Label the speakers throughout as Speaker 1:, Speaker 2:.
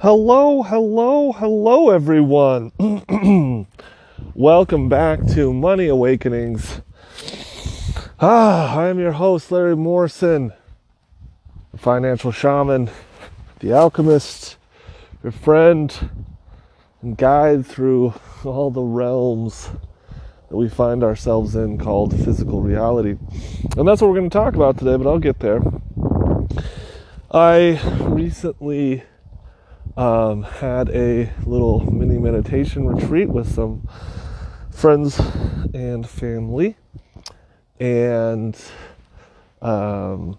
Speaker 1: Hello, hello, hello, everyone. Welcome back to Money Awakenings. Ah, I am your host, Larry Morrison, the financial shaman, the alchemist, your friend, and guide through all the realms that we find ourselves in called physical reality. And that's what we're going to talk about today, but I'll get there. I recently um, had a little mini meditation retreat with some friends and family, and um,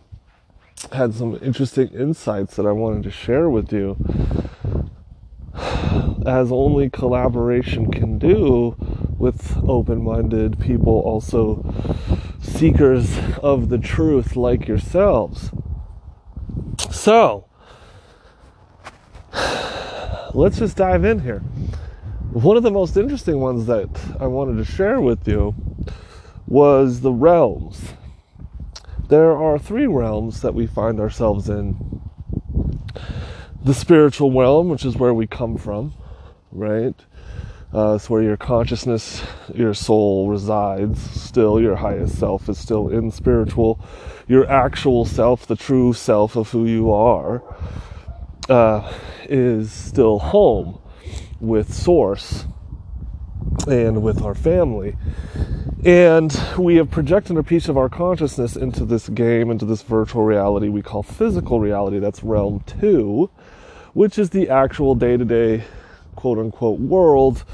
Speaker 1: had some interesting insights that I wanted to share with you, as only collaboration can do with open minded people, also seekers of the truth like yourselves. So, let's just dive in here. One of the most interesting ones that I wanted to share with you was the realms. There are three realms that we find ourselves in the spiritual realm, which is where we come from, right? Uh, it's where your consciousness, your soul resides. Still, your highest self is still in spiritual. Your actual self, the true self of who you are, uh, is still home with Source and with our family. And we have projected a piece of our consciousness into this game, into this virtual reality we call physical reality. That's realm two, which is the actual day to day, quote unquote, world.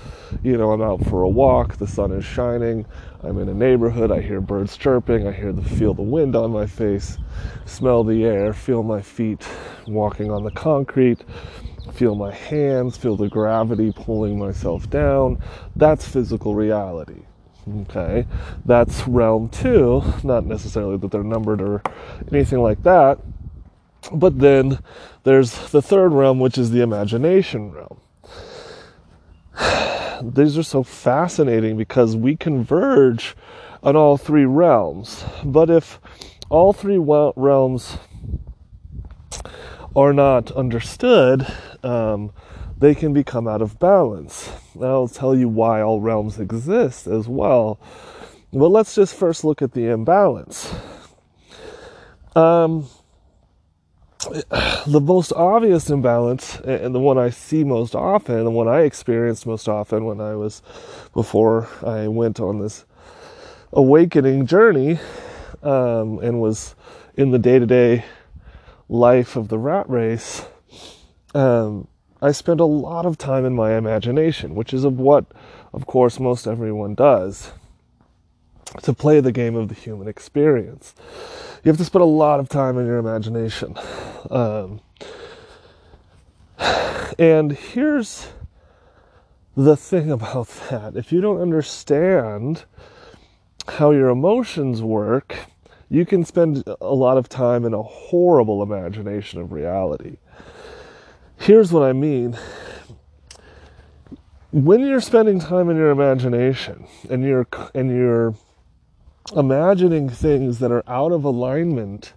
Speaker 1: You know, I'm out for a walk, the sun is shining, I'm in a neighborhood, I hear birds chirping, I hear the feel the wind on my face, smell the air, feel my feet walking on the concrete, feel my hands, feel the gravity pulling myself down. That's physical reality. Okay, that's realm two. Not necessarily that they're numbered or anything like that. But then there's the third realm, which is the imagination realm. These are so fascinating because we converge on all three realms. But if all three realms are not understood, um, they can become out of balance. I'll tell you why all realms exist as well. But let's just first look at the imbalance. Um, the most obvious imbalance, and the one I see most often, the one I experienced most often when I was before I went on this awakening journey um, and was in the day to day life of the rat race, um, I spend a lot of time in my imagination, which is of what, of course, most everyone does to play the game of the human experience. You have to spend a lot of time in your imagination. Um, and here's the thing about that if you don't understand how your emotions work, you can spend a lot of time in a horrible imagination of reality. Here's what I mean. When you're spending time in your imagination and you're and you're imagining things that are out of alignment,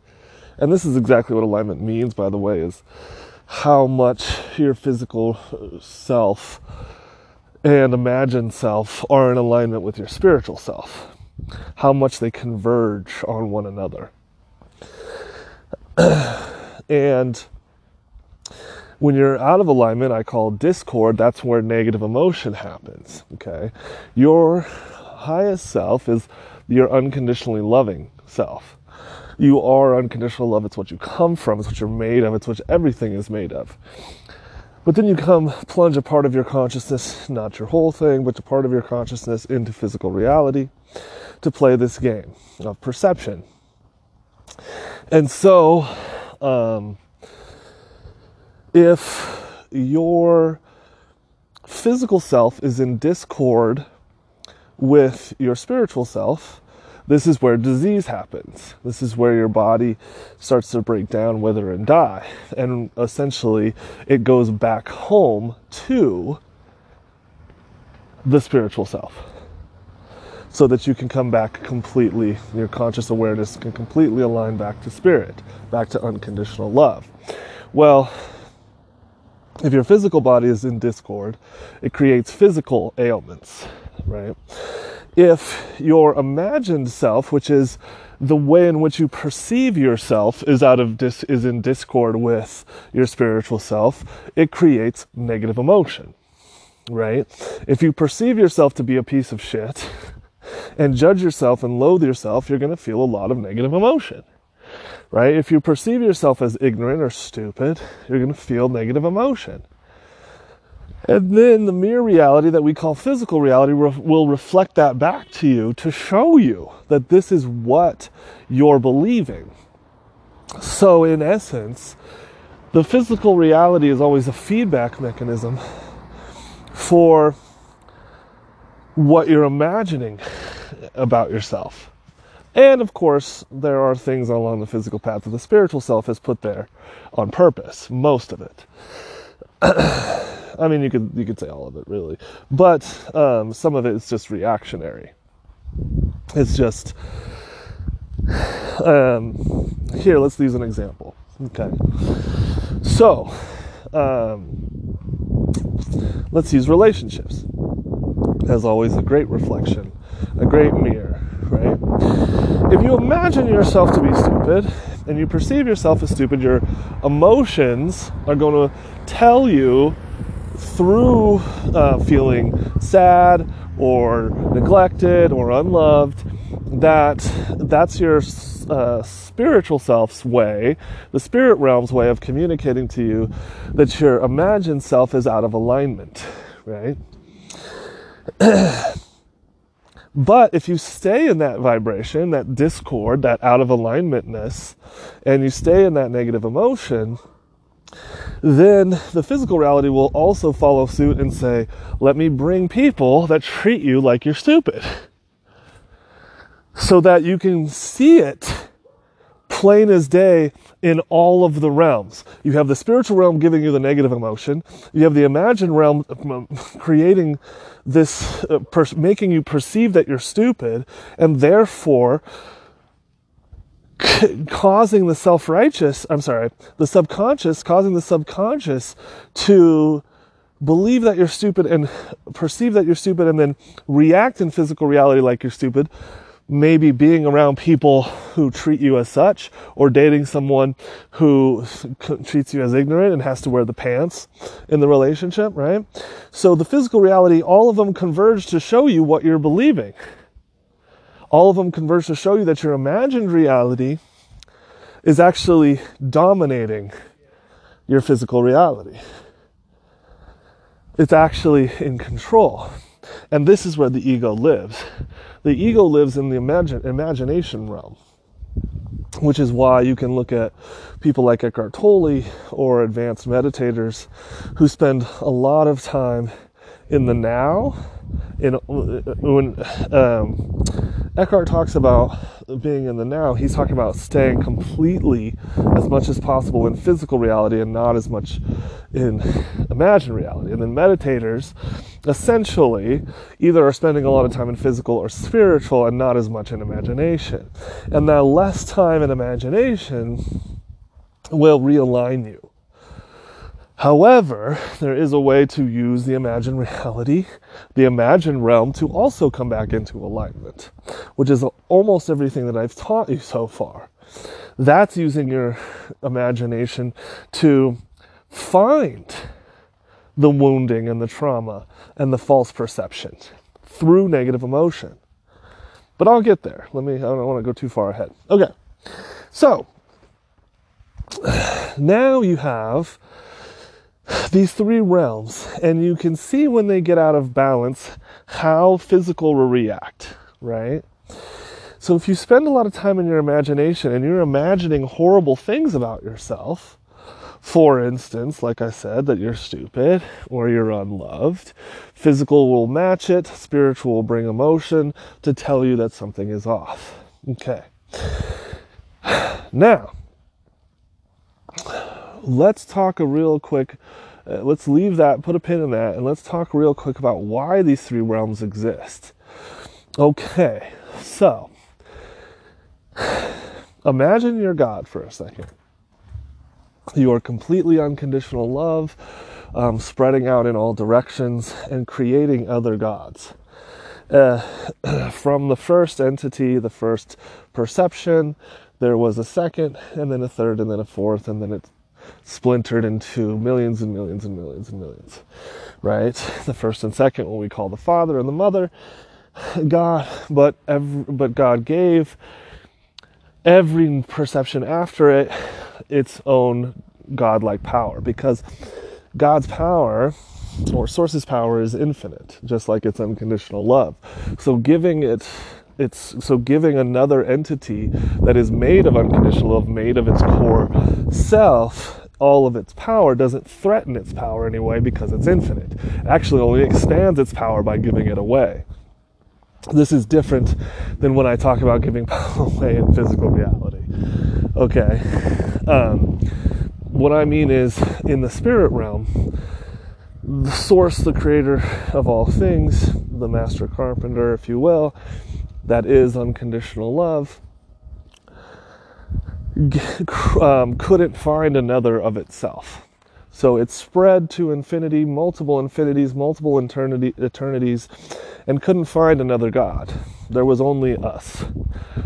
Speaker 1: and this is exactly what alignment means by the way is how much your physical uh, self and imagined self are in alignment with your spiritual self how much they converge on one another. and when you're out of alignment, I call discord, that's where negative emotion happens. Okay. Your highest self is your unconditionally loving self. You are unconditional love. It's what you come from. It's what you're made of. It's what everything is made of. But then you come plunge a part of your consciousness, not your whole thing, but a part of your consciousness into physical reality to play this game of perception. And so, um, if your physical self is in discord with your spiritual self, this is where disease happens. This is where your body starts to break down, wither, and die. And essentially, it goes back home to the spiritual self so that you can come back completely, your conscious awareness can completely align back to spirit, back to unconditional love. Well, if your physical body is in discord, it creates physical ailments, right? If your imagined self, which is the way in which you perceive yourself, is out of dis- is in discord with your spiritual self, it creates negative emotion, right? If you perceive yourself to be a piece of shit and judge yourself and loathe yourself, you're going to feel a lot of negative emotion right? If you perceive yourself as ignorant or stupid, you're going to feel negative emotion. And then the mere reality that we call physical reality re- will reflect that back to you to show you that this is what you're believing. So, in essence, the physical reality is always a feedback mechanism for what you're imagining about yourself. And of course, there are things along the physical path that the spiritual self has put there on purpose, most of it. I mean, you could you could say all of it really, but um, some of it is just reactionary. It's just um, here. Let's use an example. Okay, so um, let's use relationships as always a great reflection, a great mirror, right? If you imagine yourself to be stupid and you perceive yourself as stupid, your emotions are going to tell you through uh, feeling sad or neglected or unloved that that's your uh, spiritual self's way, the spirit realm's way of communicating to you that your imagined self is out of alignment, right? But if you stay in that vibration, that discord, that out of alignmentness, and you stay in that negative emotion, then the physical reality will also follow suit and say, let me bring people that treat you like you're stupid. So that you can see it plain as day in all of the realms. You have the spiritual realm giving you the negative emotion. You have the imagined realm um, creating this, uh, making you perceive that you're stupid, and therefore causing the self righteous, I'm sorry, the subconscious, causing the subconscious to believe that you're stupid and perceive that you're stupid and then react in physical reality like you're stupid maybe being around people who treat you as such or dating someone who treats you as ignorant and has to wear the pants in the relationship, right? So the physical reality, all of them converge to show you what you're believing. All of them converge to show you that your imagined reality is actually dominating your physical reality. It's actually in control. And this is where the ego lives. The ego lives in the imagine, imagination realm, which is why you can look at people like Eckhart Tolle or advanced meditators who spend a lot of time in the now. In when um, Eckhart talks about being in the now, he's talking about staying completely as much as possible in physical reality and not as much in imagined reality. And then meditators essentially either are spending a lot of time in physical or spiritual and not as much in imagination. And that less time in imagination will realign you. However, there is a way to use the imagined reality, the imagined realm, to also come back into alignment, which is almost everything that I've taught you so far. That's using your imagination to find the wounding and the trauma and the false perception through negative emotion. But I'll get there. Let me, I don't want to go too far ahead. Okay. So, now you have these three realms, and you can see when they get out of balance how physical will react, right? So if you spend a lot of time in your imagination and you're imagining horrible things about yourself, for instance, like I said, that you're stupid or you're unloved, physical will match it, spiritual will bring emotion to tell you that something is off. Okay. Now, let's talk a real quick. Uh, let's leave that, put a pin in that, and let's talk real quick about why these three realms exist. Okay, so imagine you're God for a second. You are completely unconditional love, um, spreading out in all directions and creating other gods. Uh, from the first entity, the first perception, there was a second, and then a third, and then a fourth, and then it splintered into millions and millions and millions and millions. Right? The first and second, what we call the Father and the Mother, God, but every, but God gave every perception after it its own godlike power because God's power or source's power is infinite, just like its unconditional love. So giving it it's so giving another entity that is made of unconditional love, made of its core self, all of its power doesn't threaten its power anyway because it's infinite. It actually only expands its power by giving it away. This is different than when I talk about giving power away in physical reality. Okay. Um, what I mean is, in the spirit realm, the source, the creator of all things, the master carpenter, if you will, that is unconditional love, um, couldn't find another of itself. So it spread to infinity, multiple infinities, multiple eternity, eternities, and couldn't find another God. There was only us.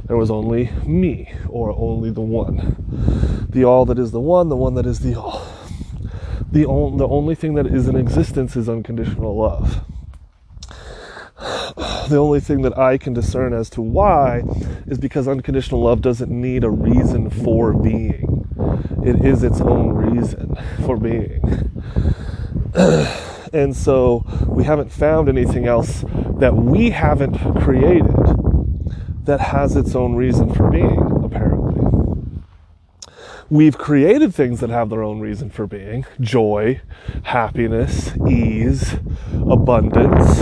Speaker 1: There was only me, or only the one. The all that is the one, the one that is the all. The, on, the only thing that is in existence is unconditional love. The only thing that I can discern as to why is because unconditional love doesn't need a reason for being it is its own reason for being. and so we haven't found anything else that we haven't created that has its own reason for being, apparently. We've created things that have their own reason for being joy, happiness, ease, abundance,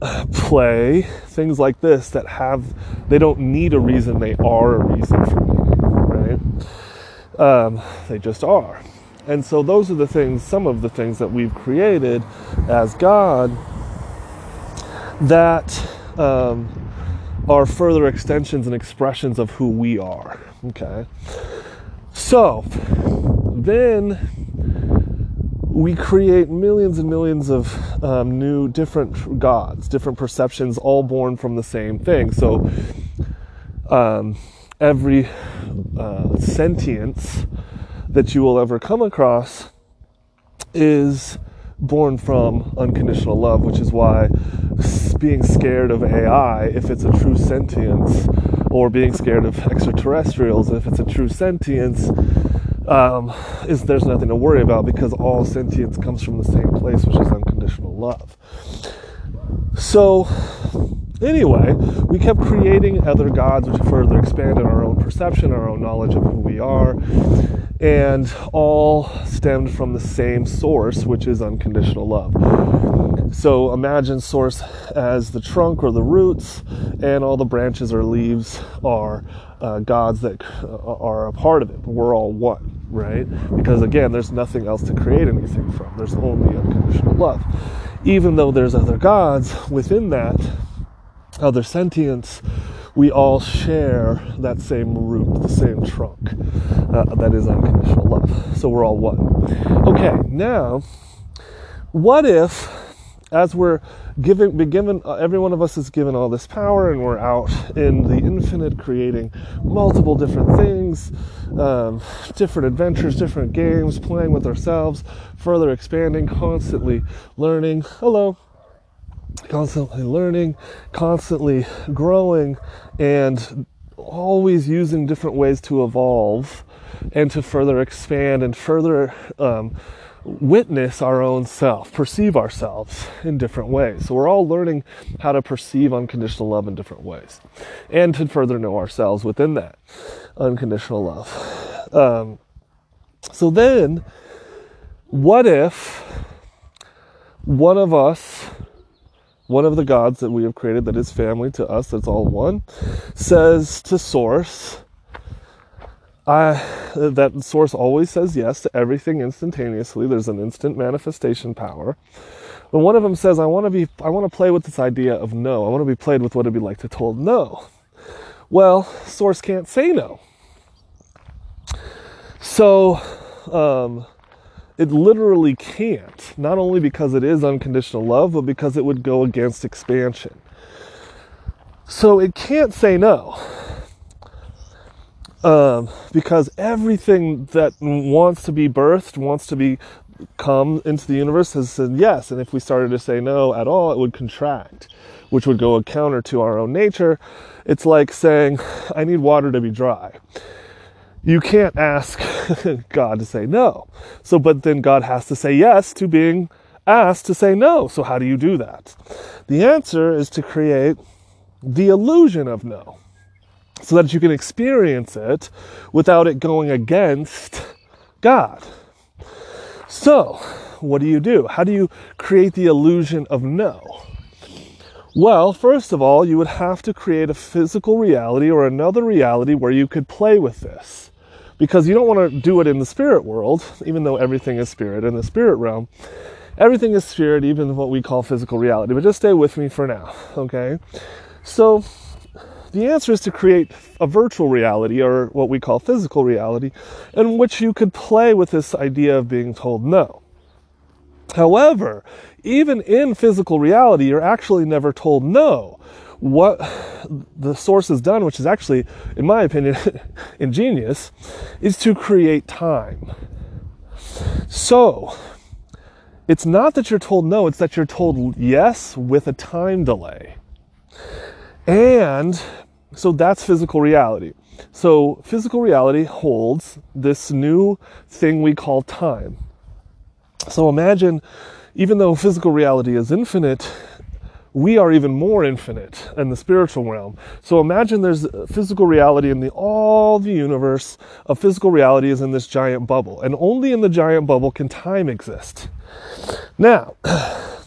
Speaker 1: play, things like this that have, they don't need a reason, they are a reason for being, right? Um, they just are. And so those are the things, some of the things that we've created as God that um, are further extensions and expressions of who we are. Okay. So then we create millions and millions of um, new different gods, different perceptions, all born from the same thing. So um, every uh, sentience that you will ever come across is born from unconditional love, which is why being scared of AI, if it's a true sentience, or being scared of extraterrestrials, if it's a true sentience, um, is there's nothing to worry about because all sentience comes from the same place, which is unconditional love. So, Anyway, we kept creating other gods which further expanded our own perception, our own knowledge of who we are, and all stemmed from the same source, which is unconditional love. So imagine source as the trunk or the roots, and all the branches or leaves are uh, gods that uh, are a part of it. We're all one, right? Because again, there's nothing else to create anything from. There's only unconditional love. Even though there's other gods within that, other sentience, we all share that same root, the same trunk. Uh, that is unconditional love. So we're all one. Okay, now, what if, as we're given, be given, uh, every one of us is given all this power, and we're out in the infinite, creating multiple different things, um, different adventures, different games, playing with ourselves, further expanding, constantly learning. Hello constantly learning, constantly growing, and always using different ways to evolve and to further expand and further um, witness our own self, perceive ourselves in different ways. So we're all learning how to perceive unconditional love in different ways and to further know ourselves within that unconditional love. Um, so then, what if one of us one of the gods that we have created that is family to us, that's all one, says to Source, That Source always says yes to everything instantaneously. There's an instant manifestation power. But one of them says, I want to be, I want to play with this idea of no. I want to be played with what it'd be like to told no. Well, Source can't say no. So, um, it literally can't, not only because it is unconditional love, but because it would go against expansion. So it can't say no. Um, because everything that wants to be birthed, wants to be come into the universe has said yes. And if we started to say no at all, it would contract, which would go a counter to our own nature. It's like saying, I need water to be dry. You can't ask God to say no. So, but then God has to say yes to being asked to say no. So, how do you do that? The answer is to create the illusion of no so that you can experience it without it going against God. So, what do you do? How do you create the illusion of no? Well, first of all, you would have to create a physical reality or another reality where you could play with this. Because you don't want to do it in the spirit world, even though everything is spirit in the spirit realm. Everything is spirit, even what we call physical reality. But just stay with me for now, okay? So, the answer is to create a virtual reality or what we call physical reality in which you could play with this idea of being told no. However, even in physical reality, you're actually never told no. What the source has done, which is actually, in my opinion, ingenious, is to create time. So, it's not that you're told no, it's that you're told yes with a time delay. And so that's physical reality. So physical reality holds this new thing we call time. So imagine, even though physical reality is infinite, we are even more infinite in the spiritual realm. So imagine there's physical reality in the all the universe of physical reality is in this giant bubble, and only in the giant bubble can time exist. Now,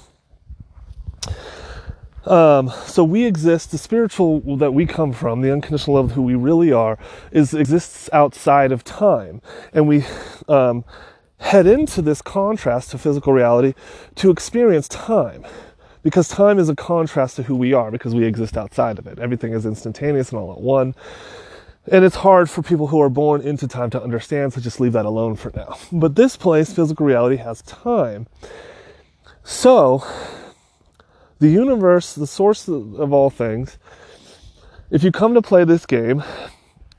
Speaker 1: um, so we exist, the spiritual that we come from, the unconditional love of who we really are, is exists outside of time. And we um, head into this contrast to physical reality to experience time. Because time is a contrast to who we are, because we exist outside of it. Everything is instantaneous and all at one. And it's hard for people who are born into time to understand, so just leave that alone for now. But this place, physical reality, has time. So, the universe, the source of all things, if you come to play this game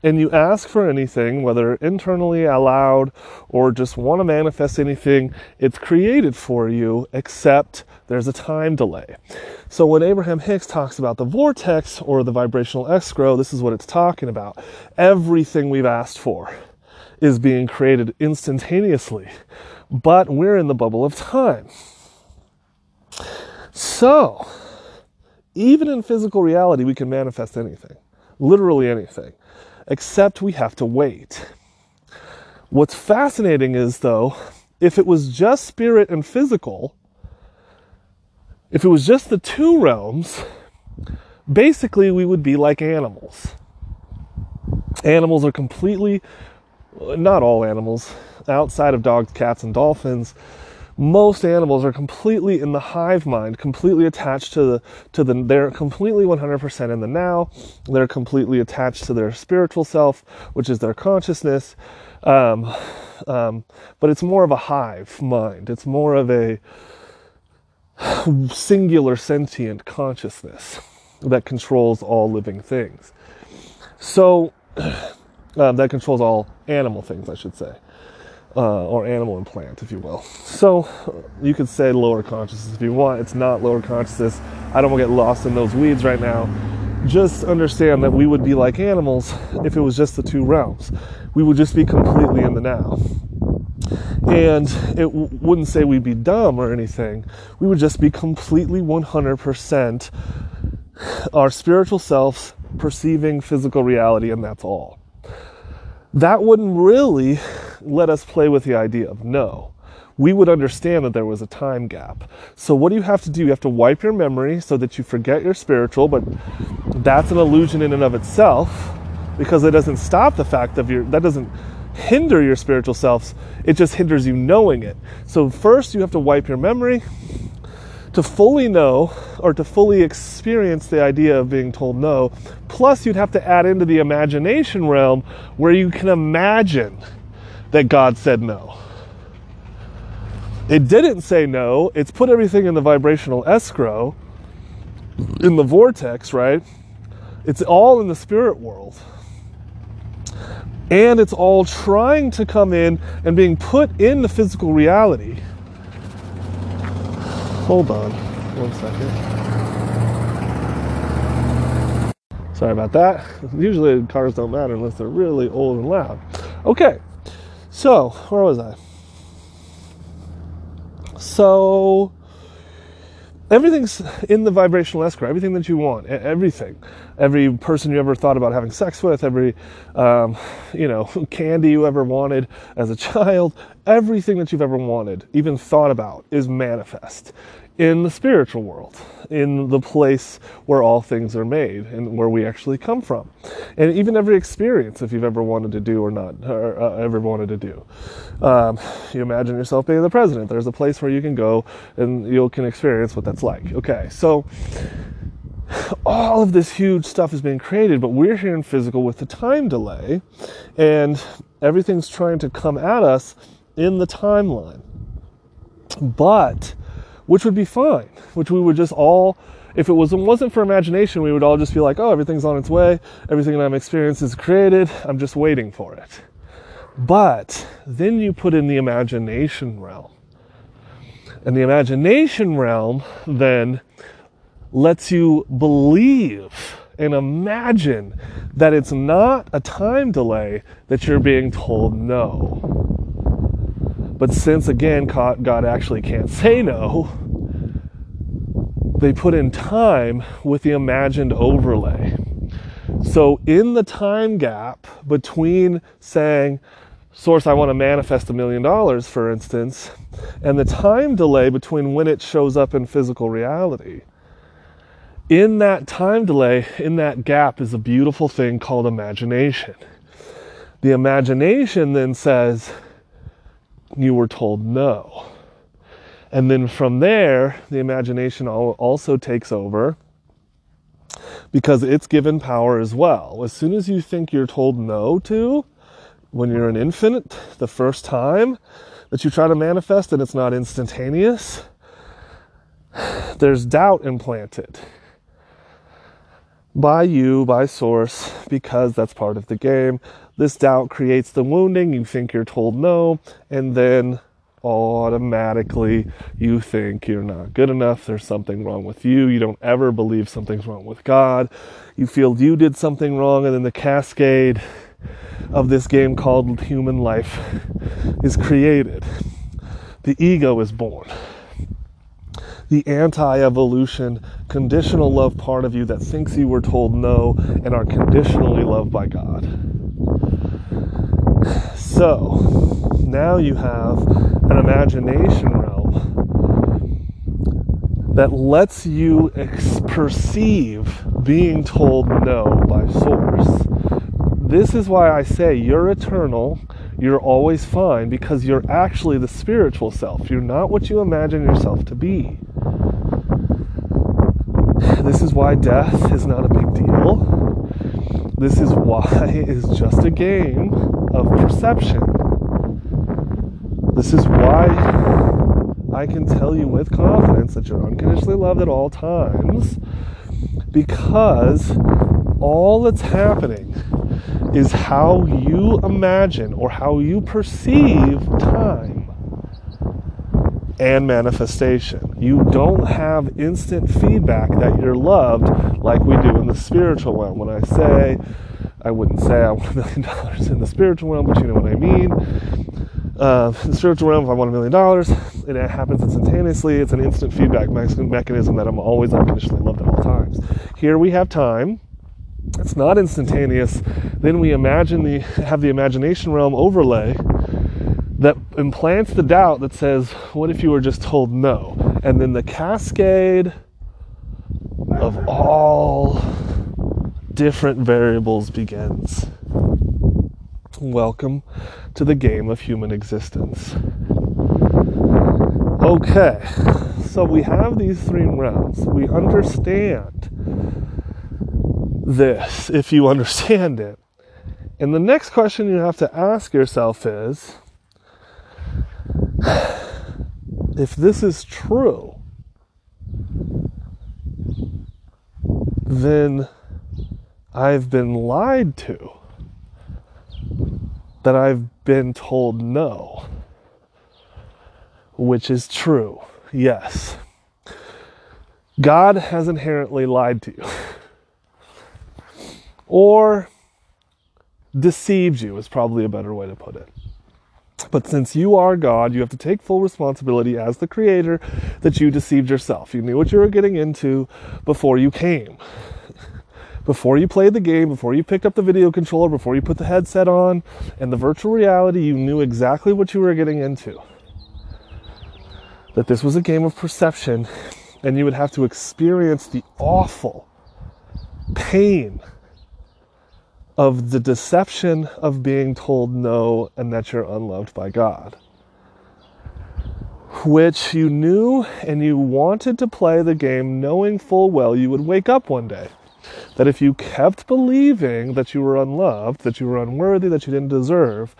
Speaker 1: and you ask for anything, whether internally aloud or just want to manifest anything, it's created for you, except there's a time delay. So when Abraham Hicks talks about the vortex or the vibrational escrow, this is what it's talking about. Everything we've asked for is being created instantaneously, but we're in the bubble of time. So, even in physical reality, we can manifest anything, literally anything, except we have to wait. What's fascinating is, though, if it was just spirit and physical, if it was just the two realms, basically we would be like animals. Animals are completely, not all animals, outside of dogs, cats, and dolphins, most animals are completely in the hive mind, completely attached to the to the they're completely 100% in the now. They're completely attached to their spiritual self, which is their consciousness. Um, um, but it's more of a hive mind. It's more of a singular sentient consciousness that controls all living things. So um, that controls all animal things, I should say uh, or animal and plant, if you will. So you could say lower consciousness if you want. It's not lower consciousness. I don't want to get lost in those weeds right now. Just understand that we would be like animals if it was just the two realms. We would just be completely in the now. And it w- wouldn't say we'd be dumb or anything. We would just be completely 100% our spiritual selves perceiving physical reality, and that's all that wouldn't really let us play with the idea of no. We would understand that there was a time gap. So, what do you have to do? You have to wipe your memory so that you forget your spiritual, but that's an illusion in and of itself because it doesn't stop the fact of your, that doesn't hinder your spiritual selves, it just hinders you knowing it. So, first you have to wipe your memory, to fully know or to fully experience the idea of being told no. Plus, you'd have to add into the imagination realm where you can imagine that God said no. It didn't say no, it's put everything in the vibrational escrow, in the vortex, right? It's all in the spirit world. And it's all trying to come in and being put in the physical reality. Hold on one second. Sorry about that. Usually cars don't matter unless they're really old and loud. Okay, so where was I? So everything's in the vibrational escrow everything that you want everything every person you ever thought about having sex with every um, you know candy you ever wanted as a child everything that you've ever wanted even thought about is manifest in the spiritual world, in the place where all things are made and where we actually come from. And even every experience, if you've ever wanted to do or not, or uh, ever wanted to do. Um, you imagine yourself being the president. There's a place where you can go and you can experience what that's like. Okay, so all of this huge stuff is being created, but we're here in physical with the time delay, and everything's trying to come at us in the timeline. But which would be fine, which we would just all, if it was, wasn't for imagination, we would all just be like, oh, everything's on its way, everything that I'm experiencing is created, I'm just waiting for it. But then you put in the imagination realm. And the imagination realm then lets you believe and imagine that it's not a time delay that you're being told no. But since again, God actually can't say no, they put in time with the imagined overlay. So, in the time gap between saying, Source, I want to manifest a million dollars, for instance, and the time delay between when it shows up in physical reality, in that time delay, in that gap, is a beautiful thing called imagination. The imagination then says, you were told no. And then from there, the imagination also takes over because it's given power as well. As soon as you think you're told no to, when you're an infant, the first time that you try to manifest and it's not instantaneous, there's doubt implanted by you, by source, because that's part of the game. This doubt creates the wounding. You think you're told no, and then automatically you think you're not good enough. There's something wrong with you. You don't ever believe something's wrong with God. You feel you did something wrong, and then the cascade of this game called human life is created. The ego is born the anti evolution, conditional love part of you that thinks you were told no and are conditionally loved by God. So now you have an imagination realm that lets you ex- perceive being told no by Source. This is why I say you're eternal you're always fine because you're actually the spiritual self. You're not what you imagine yourself to be. This is why death is not a big deal. This is why it's just a game of perception. This is why I can tell you with confidence that you're unconditionally loved at all times because all that's happening is how you imagine or how you perceive time and manifestation. You don't have instant feedback that you're loved like we do in the spiritual realm. When I say, I wouldn't say I want a million dollars in the spiritual realm, but you know what I mean. Uh, the spiritual realm, if I want a million dollars, it happens instantaneously. It's an instant feedback mechanism that I'm always unconditionally loved at all times. Here we have time it's not instantaneous. Then we imagine the have the imagination realm overlay that implants the doubt that says, what if you were just told no? And then the cascade of all different variables begins. Welcome to the game of human existence. Okay, so we have these three realms. We understand this if you understand it. And the next question you have to ask yourself is if this is true, then I've been lied to. That I've been told no. Which is true, yes. God has inherently lied to you. or deceived you, is probably a better way to put it. But since you are God, you have to take full responsibility as the creator that you deceived yourself. You knew what you were getting into before you came. Before you played the game, before you picked up the video controller, before you put the headset on and the virtual reality, you knew exactly what you were getting into. That this was a game of perception and you would have to experience the awful pain of the deception of being told no and that you're unloved by God. Which you knew and you wanted to play the game knowing full well you would wake up one day. That if you kept believing that you were unloved, that you were unworthy, that you didn't deserve,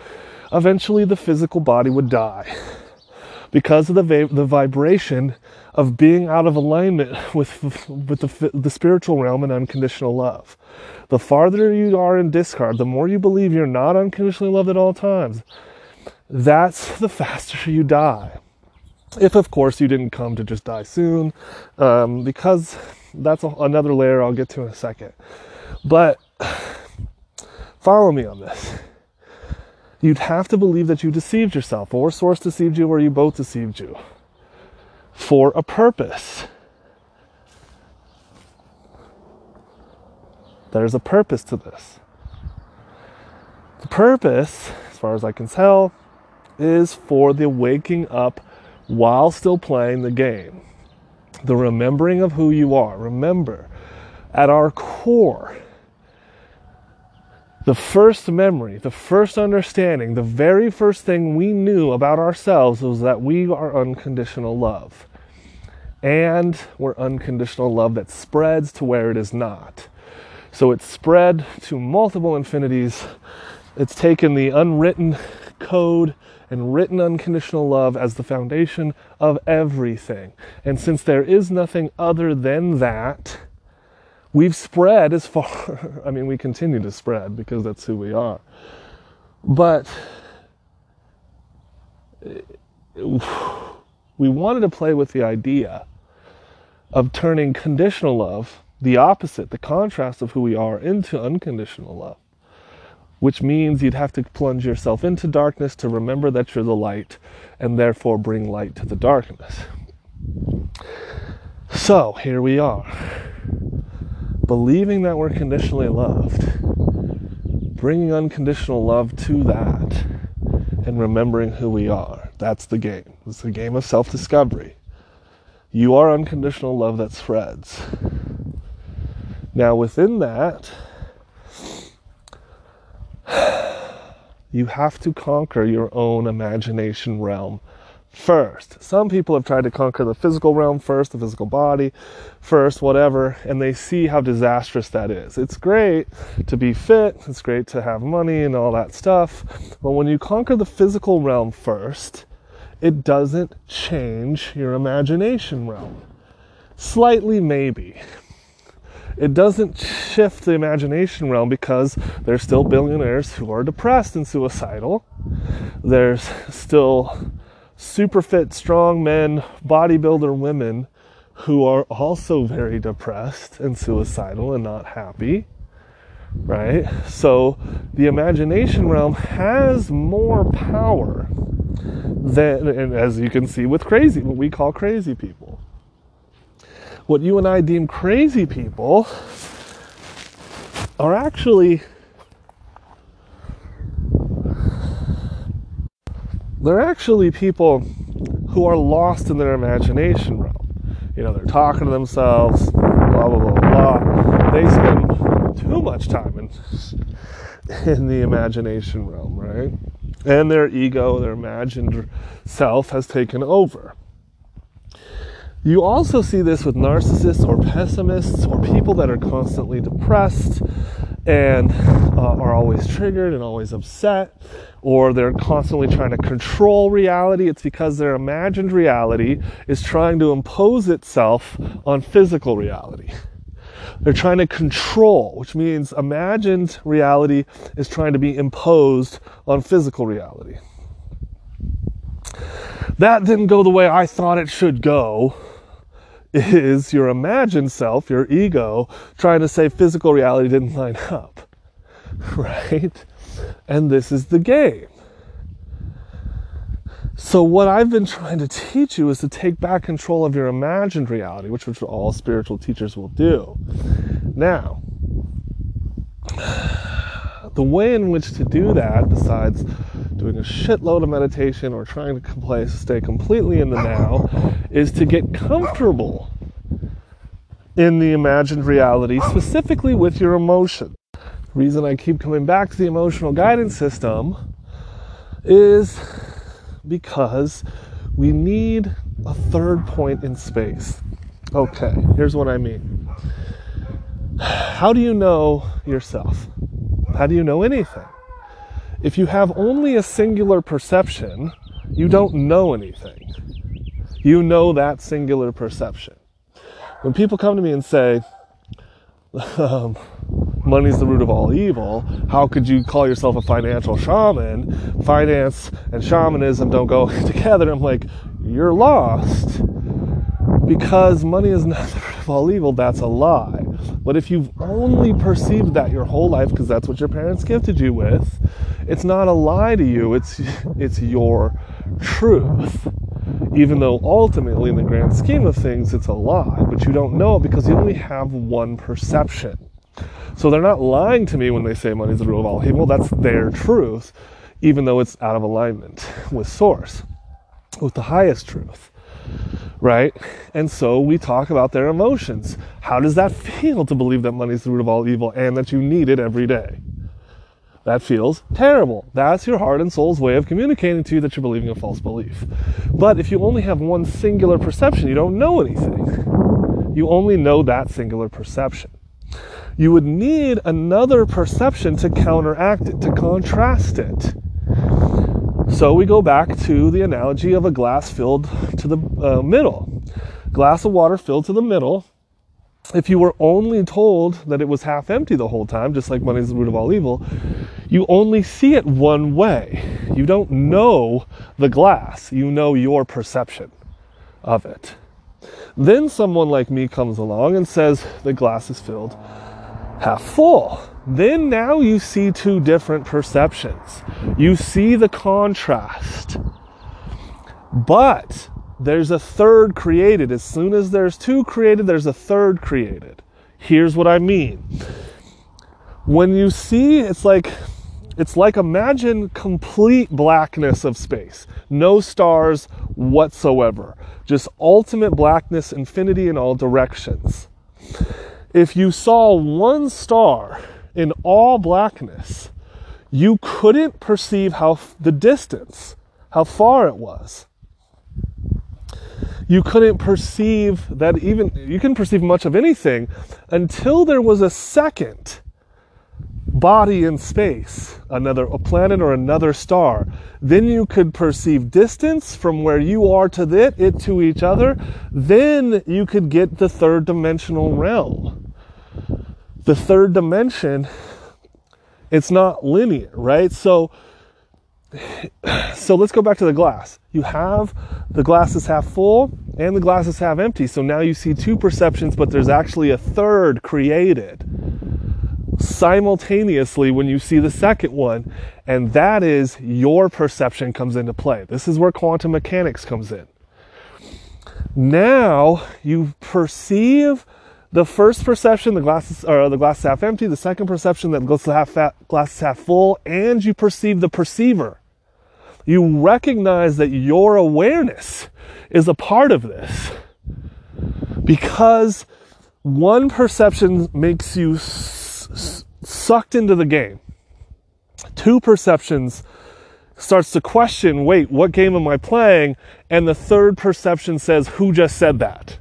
Speaker 1: eventually the physical body would die because of the, va- the vibration of being out of alignment with, with the, the spiritual realm and unconditional love. The farther you are in discard, the more you believe you're not unconditionally loved at all times, that's the faster you die. If, of course, you didn't come to just die soon, um, because that's a, another layer I'll get to in a second. But follow me on this you'd have to believe that you deceived yourself, or source deceived you, or you both deceived you for a purpose. There's a purpose to this. The purpose, as far as I can tell, is for the waking up while still playing the game. The remembering of who you are. Remember, at our core, the first memory, the first understanding, the very first thing we knew about ourselves was that we are unconditional love. And we're unconditional love that spreads to where it is not. So it's spread to multiple infinities. It's taken the unwritten code and written unconditional love as the foundation of everything. And since there is nothing other than that, we've spread as far, I mean, we continue to spread because that's who we are. But we wanted to play with the idea of turning conditional love, the opposite, the contrast of who we are, into unconditional love. Which means you'd have to plunge yourself into darkness to remember that you're the light and therefore bring light to the darkness. So here we are believing that we're conditionally loved, bringing unconditional love to that, and remembering who we are. That's the game. It's the game of self discovery. You are unconditional love that spreads. Now, within that, you have to conquer your own imagination realm first. Some people have tried to conquer the physical realm first, the physical body first, whatever, and they see how disastrous that is. It's great to be fit, it's great to have money and all that stuff, but when you conquer the physical realm first, it doesn't change your imagination realm. Slightly, maybe. It doesn't shift the imagination realm because there's still billionaires who are depressed and suicidal. There's still super fit, strong men, bodybuilder women who are also very depressed and suicidal and not happy. Right? So the imagination realm has more power than, and as you can see with crazy, what we call crazy people. What you and I deem crazy people are actually they're actually people who are lost in their imagination realm. You know, they're talking to themselves, blah, blah, blah, blah. They spend too much time in, in the imagination realm, right? And their ego, their imagined self has taken over. You also see this with narcissists or pessimists or people that are constantly depressed and uh, are always triggered and always upset, or they're constantly trying to control reality, it's because their imagined reality is trying to impose itself on physical reality. They're trying to control, which means imagined reality is trying to be imposed on physical reality. That didn't go the way I thought it should go. Is your imagined self, your ego, trying to say physical reality didn't line up. Right? And this is the game. So, what I've been trying to teach you is to take back control of your imagined reality, which, which all spiritual teachers will do. Now, the way in which to do that, besides doing a shitload of meditation or trying to stay completely in the now, is to get comfortable in the imagined reality, specifically with your emotion. The reason I keep coming back to the emotional guidance system is because we need a third point in space. Okay, here's what I mean. How do you know yourself? How do you know anything? If you have only a singular perception, you don't know anything. You know that singular perception. When people come to me and say, um, money's the root of all evil. How could you call yourself a financial shaman? Finance and shamanism don't go together. I'm like, you're lost. Because money is not the root of all evil, that's a lie. But if you've only perceived that your whole life, because that's what your parents gifted you with, it's not a lie to you, it's, it's your truth. Even though ultimately, in the grand scheme of things, it's a lie, but you don't know it because you only have one perception. So they're not lying to me when they say money is the rule of all evil. That's their truth, even though it's out of alignment with source, with the highest truth. Right? And so we talk about their emotions. How does that feel to believe that money is the root of all evil and that you need it every day? That feels terrible. That's your heart and soul's way of communicating to you that you're believing a false belief. But if you only have one singular perception, you don't know anything. You only know that singular perception you would need another perception to counteract it, to contrast it. So we go back to the analogy of a glass filled to the uh, middle. Glass of water filled to the middle. If you were only told that it was half empty the whole time, just like money is the root of all evil, you only see it one way. You don't know the glass, you know your perception of it. Then someone like me comes along and says the glass is filled half full. Then now you see two different perceptions. You see the contrast. But there's a third created. As soon as there's two created, there's a third created. Here's what I mean. When you see, it's like it's like imagine complete blackness of space. No stars whatsoever. Just ultimate blackness, infinity in all directions if you saw one star in all blackness, you couldn't perceive how the distance, how far it was. You couldn't perceive that even, you can perceive much of anything until there was a second body in space, another a planet or another star. Then you could perceive distance from where you are to it, it to each other. Then you could get the third dimensional realm. The third dimension, it's not linear, right? So so let's go back to the glass. You have the glass is half full and the glass is half empty. So now you see two perceptions, but there's actually a third created simultaneously when you see the second one, and that is your perception comes into play. This is where quantum mechanics comes in. Now you perceive the first perception, the glass is, or the glass half empty. The second perception, that glass half fat, glass half full, and you perceive the perceiver. You recognize that your awareness is a part of this because one perception makes you sucked into the game. Two perceptions starts to question, wait, what game am I playing? And the third perception says, who just said that?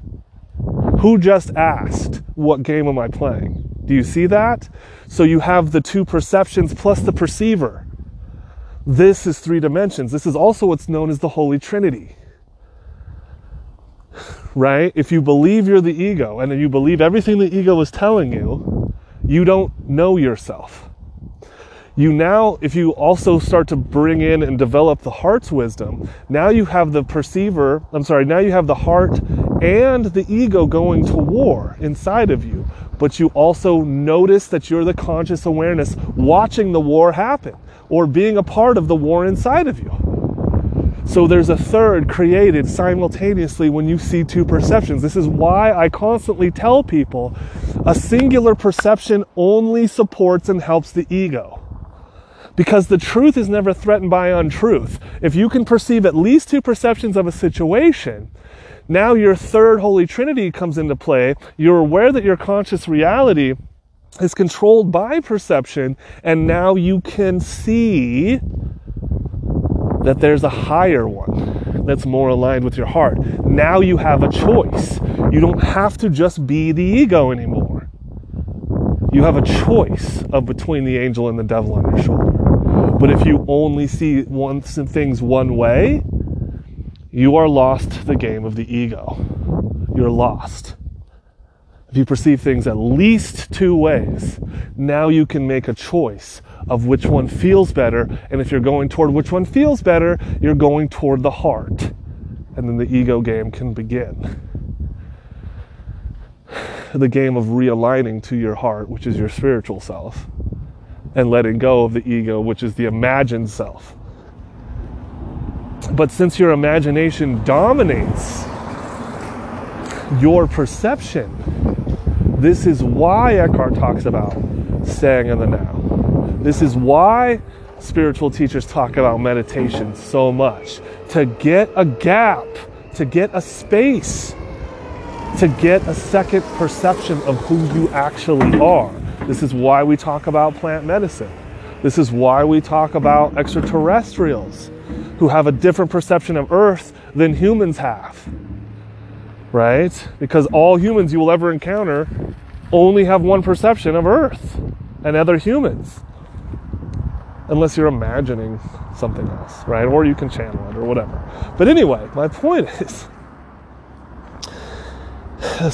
Speaker 1: Who just asked, what game am I playing? Do you see that? So you have the two perceptions plus the perceiver. This is three dimensions. This is also what's known as the Holy Trinity. Right? If you believe you're the ego and you believe everything the ego is telling you, you don't know yourself. You now, if you also start to bring in and develop the heart's wisdom, now you have the perceiver, I'm sorry, now you have the heart and the ego going to war inside of you. But you also notice that you're the conscious awareness watching the war happen or being a part of the war inside of you. So there's a third created simultaneously when you see two perceptions. This is why I constantly tell people a singular perception only supports and helps the ego. Because the truth is never threatened by untruth. If you can perceive at least two perceptions of a situation, now your third Holy Trinity comes into play. You're aware that your conscious reality is controlled by perception, and now you can see that there's a higher one that's more aligned with your heart. Now you have a choice. You don't have to just be the ego anymore. You have a choice of between the angel and the devil on your shoulder. But if you only see one things one way, you are lost the game of the ego. You're lost. If you perceive things at least two ways, now you can make a choice of which one feels better. And if you're going toward which one feels better, you're going toward the heart. And then the ego game can begin. The game of realigning to your heart, which is your spiritual self, and letting go of the ego, which is the imagined self. But since your imagination dominates your perception, this is why Eckhart talks about staying in the now. This is why spiritual teachers talk about meditation so much to get a gap, to get a space, to get a second perception of who you actually are. This is why we talk about plant medicine. This is why we talk about extraterrestrials who have a different perception of Earth than humans have right? Because all humans you will ever encounter only have one perception of Earth and other humans. Unless you're imagining something else, right? Or you can channel it or whatever. But anyway, my point is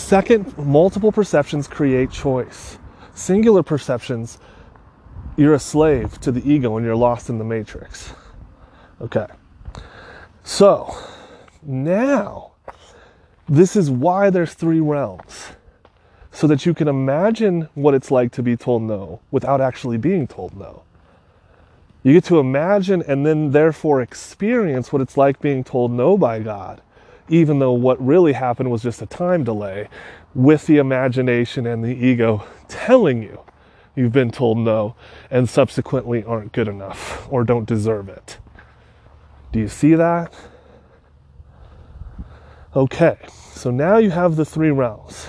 Speaker 1: second, multiple perceptions create choice. Singular perceptions, you're a slave to the ego and you're lost in the matrix. Okay. So, now this is why there's three realms. So that you can imagine what it's like to be told no without actually being told no. You get to imagine and then therefore experience what it's like being told no by God, even though what really happened was just a time delay with the imagination and the ego telling you you've been told no and subsequently aren't good enough or don't deserve it. Do you see that? Okay, so now you have the three realms.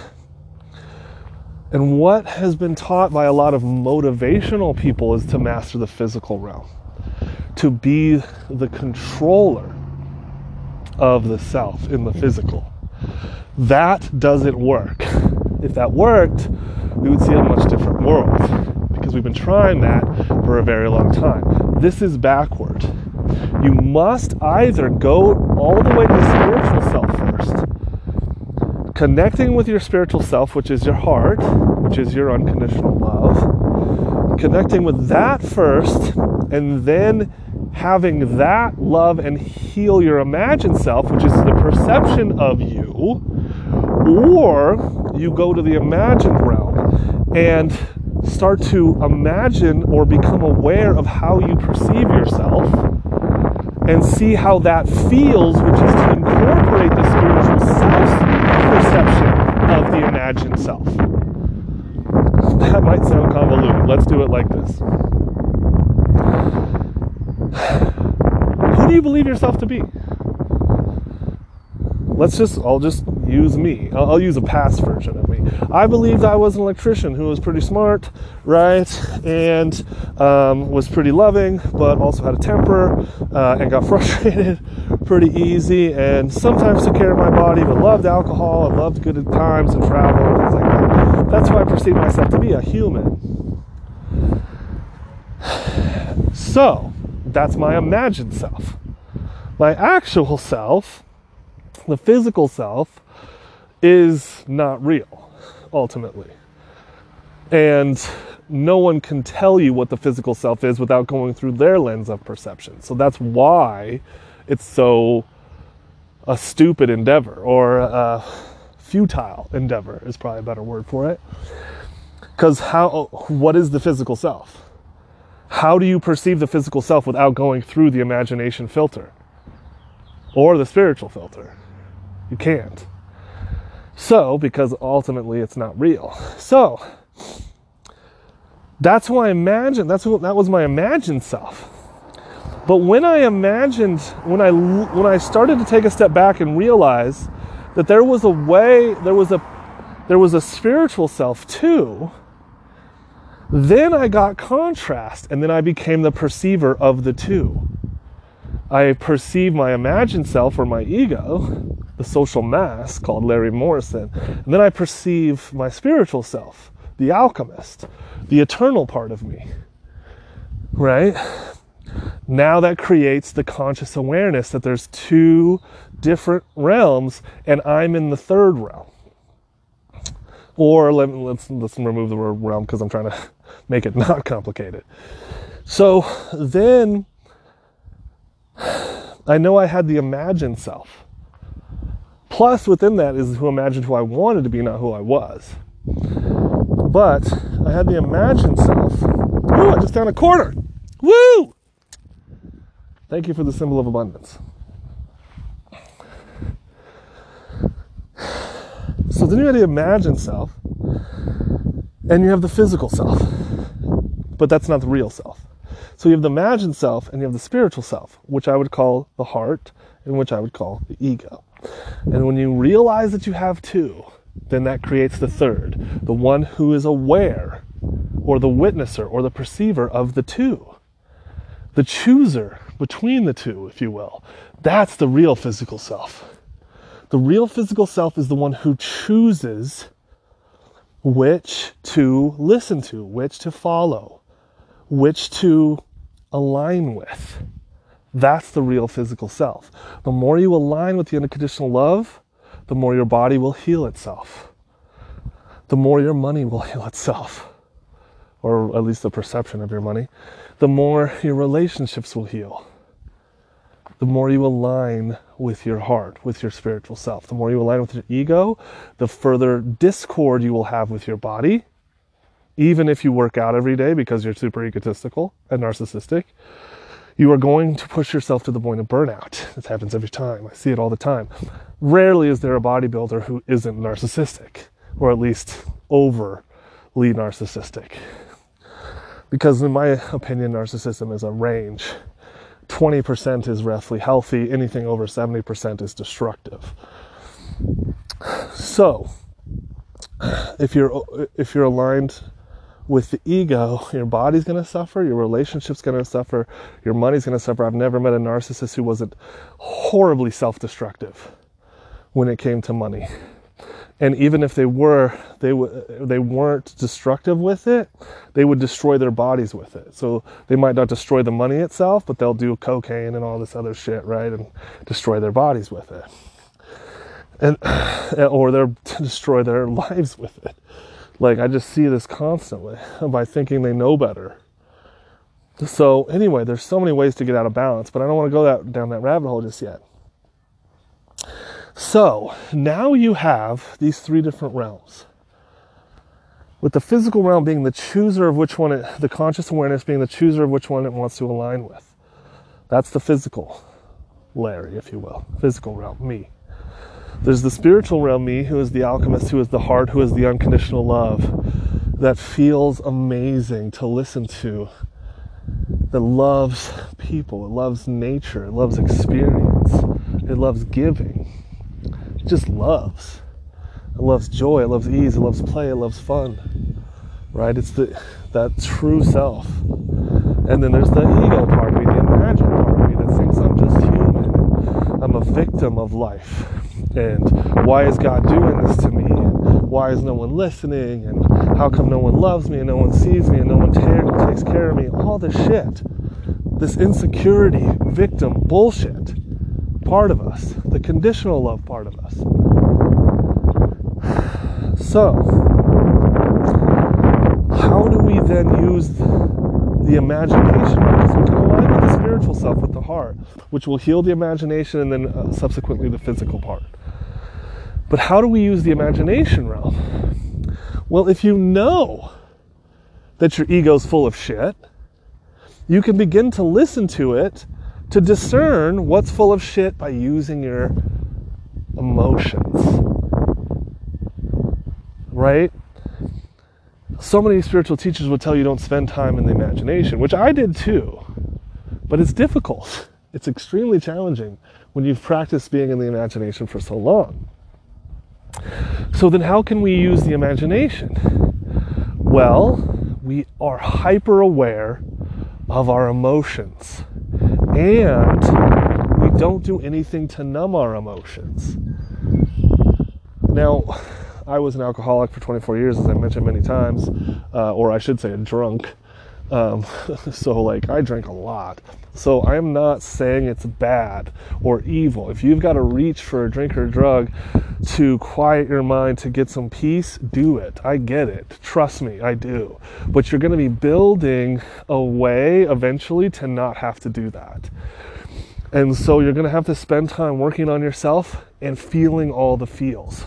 Speaker 1: And what has been taught by a lot of motivational people is to master the physical realm, to be the controller of the self in the physical. That doesn't work. If that worked, we would see a much different world because we've been trying that for a very long time. This is backward. You must either go all the way to the spiritual self first, connecting with your spiritual self, which is your heart, which is your unconditional love, connecting with that first, and then having that love and heal your imagined self, which is the perception of you, or you go to the imagined realm and start to imagine or become aware of how you perceive yourself and see how that feels, which is to incorporate the spiritual self perception of the imagined self. That might sound convoluted. Let's do it like this. Who do you believe yourself to be? Let's just, I'll just use me. I'll, I'll, use a past version of. I believed I was an electrician who was pretty smart, right? And um, was pretty loving, but also had a temper uh, and got frustrated, pretty easy and sometimes took care of my body, but loved alcohol and loved good times and travel and things like that. That's who I perceive myself to be a human. So, that's my imagined self. My actual self, the physical self, is not real, ultimately. And no one can tell you what the physical self is without going through their lens of perception. So that's why it's so a stupid endeavor or a futile endeavor is probably a better word for it. Because how what is the physical self? How do you perceive the physical self without going through the imagination filter or the spiritual filter? You can't. So, because ultimately it's not real. So, that's who I imagined. That's what that was my imagined self. But when I imagined, when I when I started to take a step back and realize that there was a way, there was a there was a spiritual self too. Then I got contrast, and then I became the perceiver of the two. I perceive my imagined self or my ego, the social mass called Larry Morrison, and then I perceive my spiritual self, the alchemist, the eternal part of me. Right? Now that creates the conscious awareness that there's two different realms and I'm in the third realm. Or let, let's let's remove the word realm because I'm trying to make it not complicated. So then I know I had the imagined self. Plus, within that is who imagined who I wanted to be, not who I was. But I had the imagined self. Ooh, I just found a quarter. Woo! Thank you for the symbol of abundance. So then you have the imagined self, and you have the physical self. But that's not the real self. So you have the imagined self and you have the spiritual self, which I would call the heart and which I would call the ego. And when you realize that you have two, then that creates the third, the one who is aware, or the witnesser, or the perceiver of the two, the chooser between the two, if you will. That's the real physical self. The real physical self is the one who chooses which to listen to, which to follow, which to align with. That's the real physical self. The more you align with the unconditional love, the more your body will heal itself. The more your money will heal itself, or at least the perception of your money. The more your relationships will heal. The more you align with your heart, with your spiritual self. The more you align with your ego, the further discord you will have with your body. Even if you work out every day because you're super egotistical and narcissistic, you are going to push yourself to the point of burnout. This happens every time. I see it all the time. Rarely is there a bodybuilder who isn't narcissistic, or at least overly narcissistic. Because, in my opinion, narcissism is a range. 20% is roughly healthy, anything over 70% is destructive. So, if you're if you're aligned with the ego, your body's going to suffer, your relationship's going to suffer, your money's going to suffer. I've never met a narcissist who wasn't horribly self destructive when it came to money. And even if they were, they, w- they weren't destructive with it, they would destroy their bodies with it. So they might not destroy the money itself, but they'll do cocaine and all this other shit, right? And destroy their bodies with it. And, or they'll destroy their lives with it. Like, I just see this constantly by thinking they know better. So, anyway, there's so many ways to get out of balance, but I don't want to go that, down that rabbit hole just yet. So, now you have these three different realms. With the physical realm being the chooser of which one, it, the conscious awareness being the chooser of which one it wants to align with. That's the physical Larry, if you will. Physical realm, me. There's the spiritual realm, me, who is the alchemist, who is the heart, who is the unconditional love that feels amazing to listen to, that loves people, it loves nature, it loves experience, it loves giving. It just loves. It loves joy, it loves ease, it loves play, it loves fun. Right? It's the that true self. And then there's the ego part of me, the imagined part of me that thinks I'm just human I'm a victim of life. And why is God doing this to me? And why is no one listening? And how come no one loves me and no one sees me and no one takes care of me? All this shit. This insecurity, victim bullshit part of us, the conditional love part of us. So, how do we then use the imagination? Because we can align with the spiritual self, with the heart, which will heal the imagination and then uh, subsequently the physical part. But how do we use the imagination realm? Well, if you know that your ego's full of shit, you can begin to listen to it to discern what's full of shit by using your emotions. Right? So many spiritual teachers would tell you don't spend time in the imagination, which I did too. But it's difficult. It's extremely challenging when you've practiced being in the imagination for so long. So then, how can we use the imagination? Well, we are hyper aware of our emotions and we don't do anything to numb our emotions. Now, I was an alcoholic for 24 years, as I mentioned many times, uh, or I should say, a drunk. Um, so, like, I drank a lot. So, I am not saying it's bad or evil. If you've got to reach for a drink or drug to quiet your mind, to get some peace, do it. I get it. Trust me, I do. But you're going to be building a way eventually to not have to do that. And so, you're going to have to spend time working on yourself and feeling all the feels.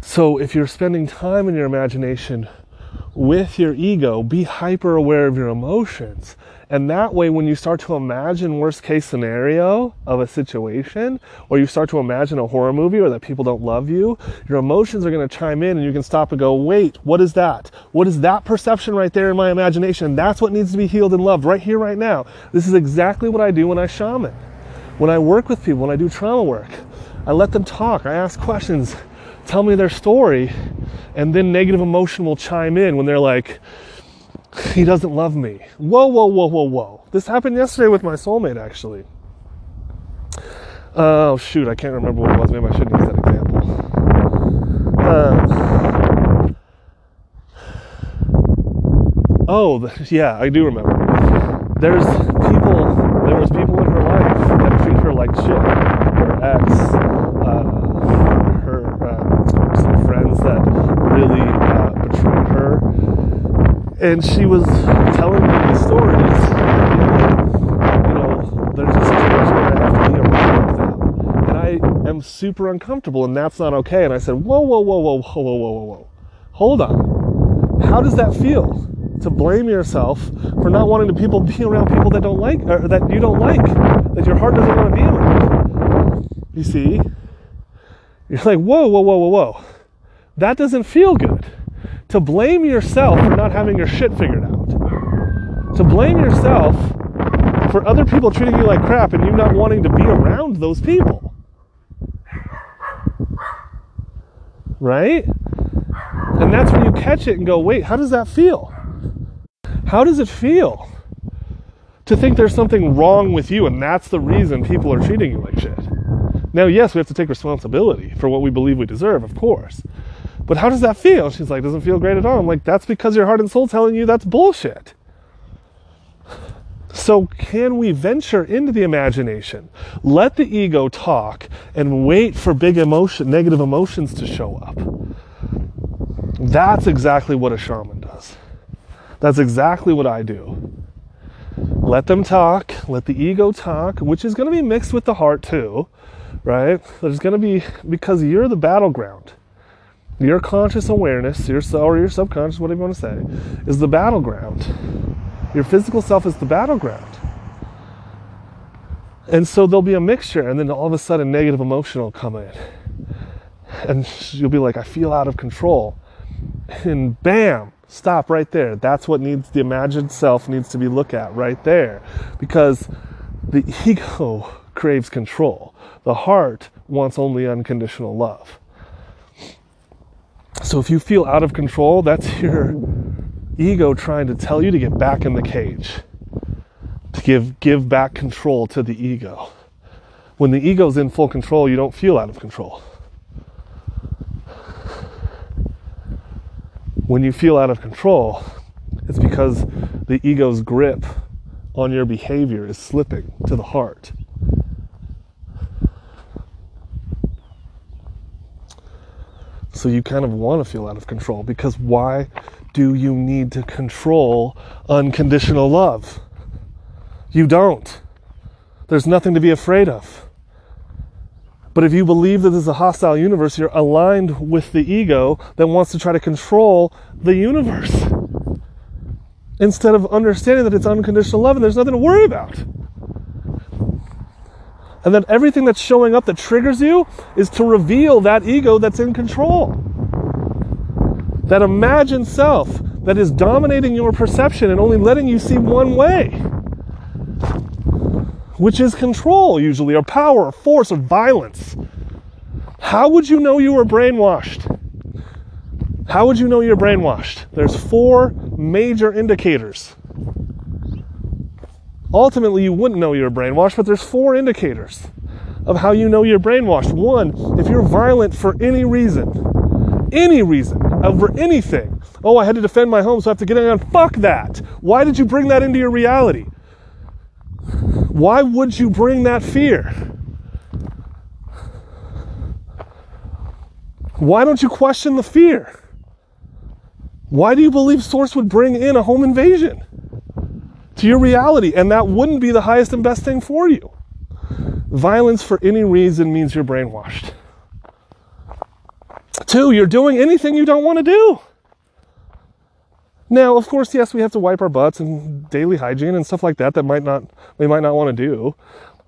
Speaker 1: So, if you're spending time in your imagination, with your ego, be hyper aware of your emotions. And that way, when you start to imagine worst case scenario of a situation, or you start to imagine a horror movie or that people don't love you, your emotions are going to chime in and you can stop and go, wait, what is that? What is that perception right there in my imagination? That's what needs to be healed and loved right here, right now. This is exactly what I do when I shaman. When I work with people, when I do trauma work, I let them talk, I ask questions, tell me their story, and then negative emotion will chime in when they're like, he doesn't love me. Whoa, whoa, whoa, whoa, whoa. This happened yesterday with my soulmate, actually. Oh, shoot, I can't remember what it was. Maybe I shouldn't use that example. Um, oh, yeah, I do remember. There's people, there was people in her life that treat her like shit. Her ex, uh, her, uh, some friends that really uh, betrayed her and she was telling me these stories. You know, there's a situation where I have to be around them, and I am super uncomfortable, and that's not okay. And I said, whoa, whoa, whoa, whoa, whoa, whoa, whoa, whoa, hold on. How does that feel? To blame yourself for not wanting to people be around people that don't like, or that you don't like, that your heart doesn't want to be around. You see, you're like, whoa, whoa, whoa, whoa, whoa. That doesn't feel good to blame yourself for not having your shit figured out, to blame yourself for other people treating you like crap and you not wanting to be around those people. Right? And that's when you catch it and go, wait, how does that feel? How does it feel to think there's something wrong with you and that's the reason people are treating you like shit? Now, yes, we have to take responsibility for what we believe we deserve, of course. But how does that feel? She's like, doesn't feel great at all. I'm like, that's because your heart and soul telling you that's bullshit. So, can we venture into the imagination, let the ego talk, and wait for big emotion, negative emotions to show up? That's exactly what a shaman does. That's exactly what I do. Let them talk, let the ego talk, which is going to be mixed with the heart too, right? There's going to be, because you're the battleground your conscious awareness, your or your subconscious, whatever you want to say, is the battleground. Your physical self is the battleground. And so there'll be a mixture, and then all of a sudden, negative emotion will come in. And you'll be like, I feel out of control. And bam, stop right there. That's what needs the imagined self needs to be looked at right there. Because the ego craves control, the heart wants only unconditional love. So if you feel out of control, that's your ego trying to tell you to get back in the cage, to give give back control to the ego. When the ego's in full control, you don't feel out of control. When you feel out of control, it's because the ego's grip on your behavior is slipping to the heart. So you kind of want to feel out of control because why do you need to control unconditional love? You don't. There's nothing to be afraid of. But if you believe that this is a hostile universe, you're aligned with the ego that wants to try to control the universe. Instead of understanding that it's unconditional love and there's nothing to worry about. And then everything that's showing up that triggers you is to reveal that ego that's in control. That imagined self that is dominating your perception and only letting you see one way, which is control, usually, or power, or force, or violence. How would you know you were brainwashed? How would you know you're brainwashed? There's four major indicators ultimately you wouldn't know you're brainwashed, but there's four indicators of how you know you're brainwashed. One, if you're violent for any reason, any reason, over anything. Oh, I had to defend my home, so I have to get on. Fuck that. Why did you bring that into your reality? Why would you bring that fear? Why don't you question the fear? Why do you believe Source would bring in a home invasion? To your reality, and that wouldn't be the highest and best thing for you. Violence for any reason means you're brainwashed. Two, you're doing anything you don't want to do. Now, of course, yes, we have to wipe our butts and daily hygiene and stuff like that that might not we might not want to do.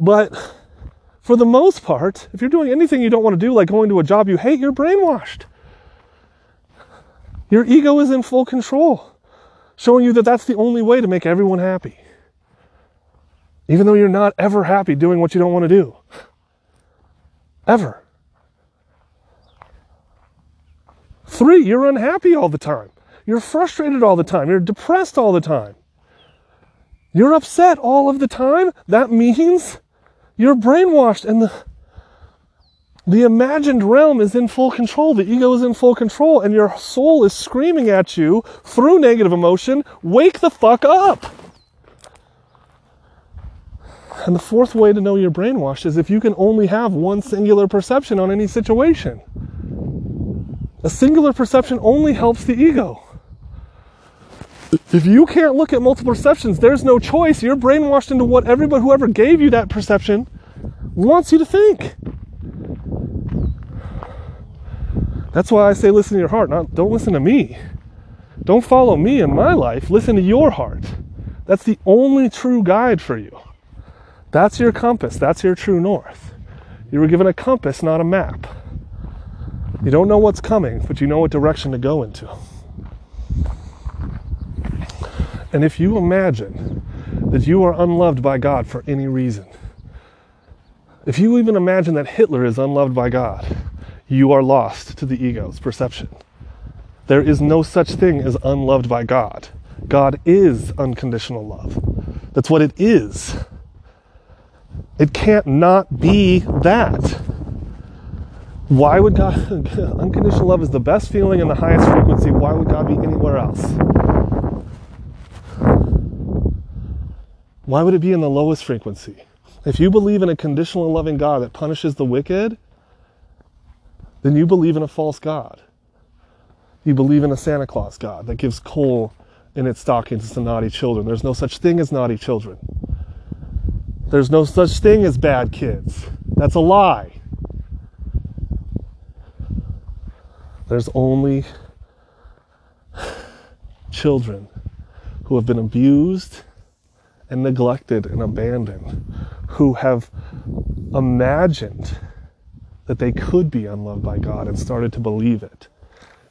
Speaker 1: But for the most part, if you're doing anything you don't want to do, like going to a job you hate, you're brainwashed. Your ego is in full control showing you that that's the only way to make everyone happy. Even though you're not ever happy doing what you don't want to do. Ever. Three, you're unhappy all the time. You're frustrated all the time. You're depressed all the time. You're upset all of the time. That means you're brainwashed and the the imagined realm is in full control. The ego is in full control, and your soul is screaming at you through negative emotion wake the fuck up. And the fourth way to know you're brainwashed is if you can only have one singular perception on any situation. A singular perception only helps the ego. If you can't look at multiple perceptions, there's no choice. You're brainwashed into what everybody, whoever gave you that perception, wants you to think. That's why I say listen to your heart, not don't listen to me. Don't follow me in my life, listen to your heart. That's the only true guide for you. That's your compass, that's your true north. You were given a compass, not a map. You don't know what's coming, but you know what direction to go into. And if you imagine that you are unloved by God for any reason, if you even imagine that Hitler is unloved by God, you are lost to the ego's perception. There is no such thing as unloved by God. God is unconditional love. That's what it is. It can't not be that. Why would God, unconditional love is the best feeling and the highest frequency. Why would God be anywhere else? Why would it be in the lowest frequency? If you believe in a conditional loving God that punishes the wicked, then you believe in a false God. You believe in a Santa Claus God that gives coal in its stockings to naughty children. There's no such thing as naughty children. There's no such thing as bad kids. That's a lie. There's only children who have been abused and neglected and abandoned, who have imagined that they could be unloved by God and started to believe it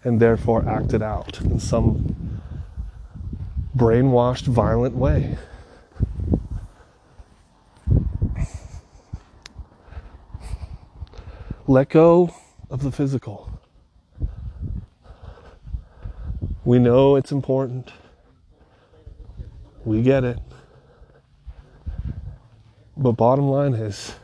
Speaker 1: and therefore acted out in some brainwashed, violent way. Let go of the physical. We know it's important. We get it. But bottom line is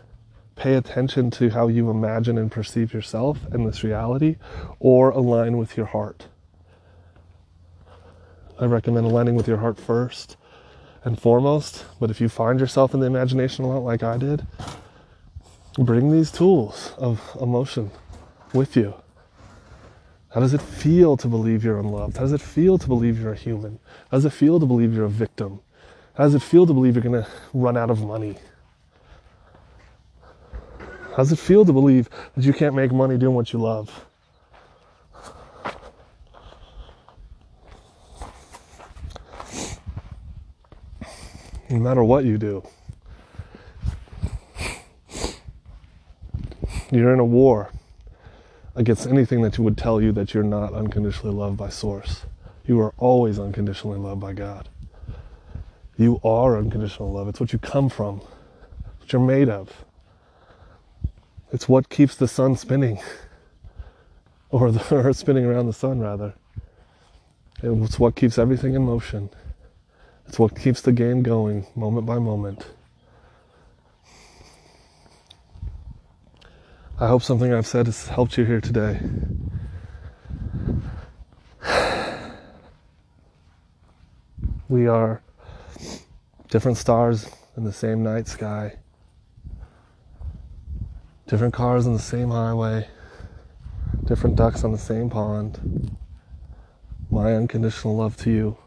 Speaker 1: pay attention to how you imagine and perceive yourself and this reality, or align with your heart. I recommend aligning with your heart first and foremost, but if you find yourself in the imagination a lot like I did, bring these tools of emotion with you. How does it feel to believe you're unloved? How does it feel to believe you're a human? How does it feel to believe you're a victim? How does it feel to believe you're going to run out of money? How does it feel to believe that you can't make money doing what you love? No matter what you do, you're in a war against anything that would tell you that you're not unconditionally loved by Source. You are always unconditionally loved by God. You are unconditional love. It's what you come from, what you're made of. It's what keeps the sun spinning, or the earth spinning around the sun, rather. It's what keeps everything in motion. It's what keeps the game going moment by moment. I hope something I've said has helped you here today. We are different stars in the same night sky, different cars on the same highway, different ducks on the same pond. My unconditional love to you.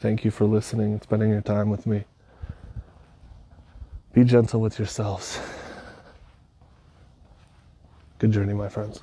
Speaker 1: Thank you for listening and spending your time with me. Be gentle with yourselves. Good journey, my friends.